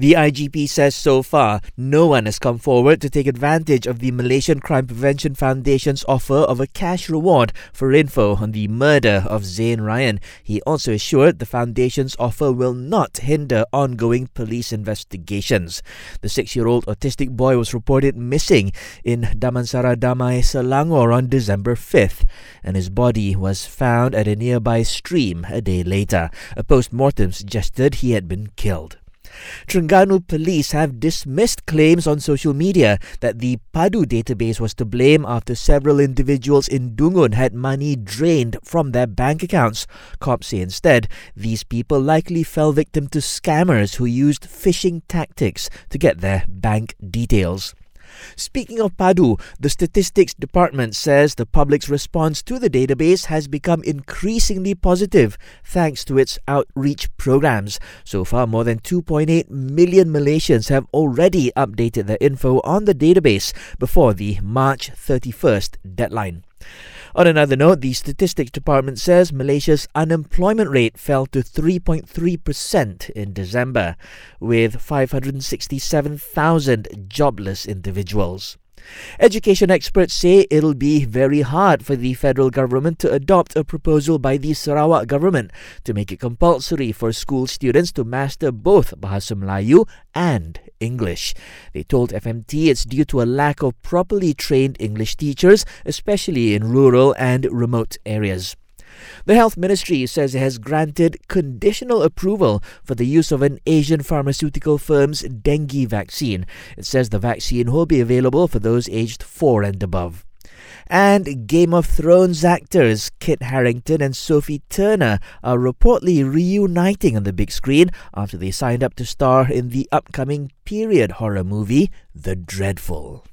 The IGP says so far, no one has come forward to take advantage of the Malaysian Crime Prevention Foundation's offer of a cash reward for info on the murder of Zayn Rayyan. He also assured the foundation's offer will not hinder ongoing police investigations. The six year old autistic boy was reported missing in Damansara Damai, Selangor on December 5th, and his body was found at a nearby stream a day later. A post mortem suggested he had been killed. Terengganu police have dismissed claims on social media that the PADU database was to blame after several individuals in Dungun had money drained from their bank accounts. Cops say instead, these people likely fell victim to scammers who used phishing tactics to get their bank details. Speaking of PADU, the Statistics Department says the public's response to the database has become increasingly positive thanks to its outreach programs. So far, more than 2.8 million Malaysians have already updated their info on the database before the March 31st deadline. On another note, the Statistics Department says Malaysia's unemployment rate fell to 3.3% in December, with 567,000 jobless individuals. Education experts say it'll be very hard for the federal government to adopt a proposal by the Sarawak government to make it compulsory for school students to master both Bahasa Melayu and English. They told FMT it's due to a lack of properly trained English teachers, especially in rural and remote areas. The Health Ministry says it has granted conditional approval for the use of an Asian pharmaceutical firm's dengue vaccine. It says the vaccine will be available for those aged 4 and above. And Game of Thrones actors Kit Harington and Sophie Turner are reportedly reuniting on the big screen after they signed up to star in the upcoming period horror movie The Dreadful.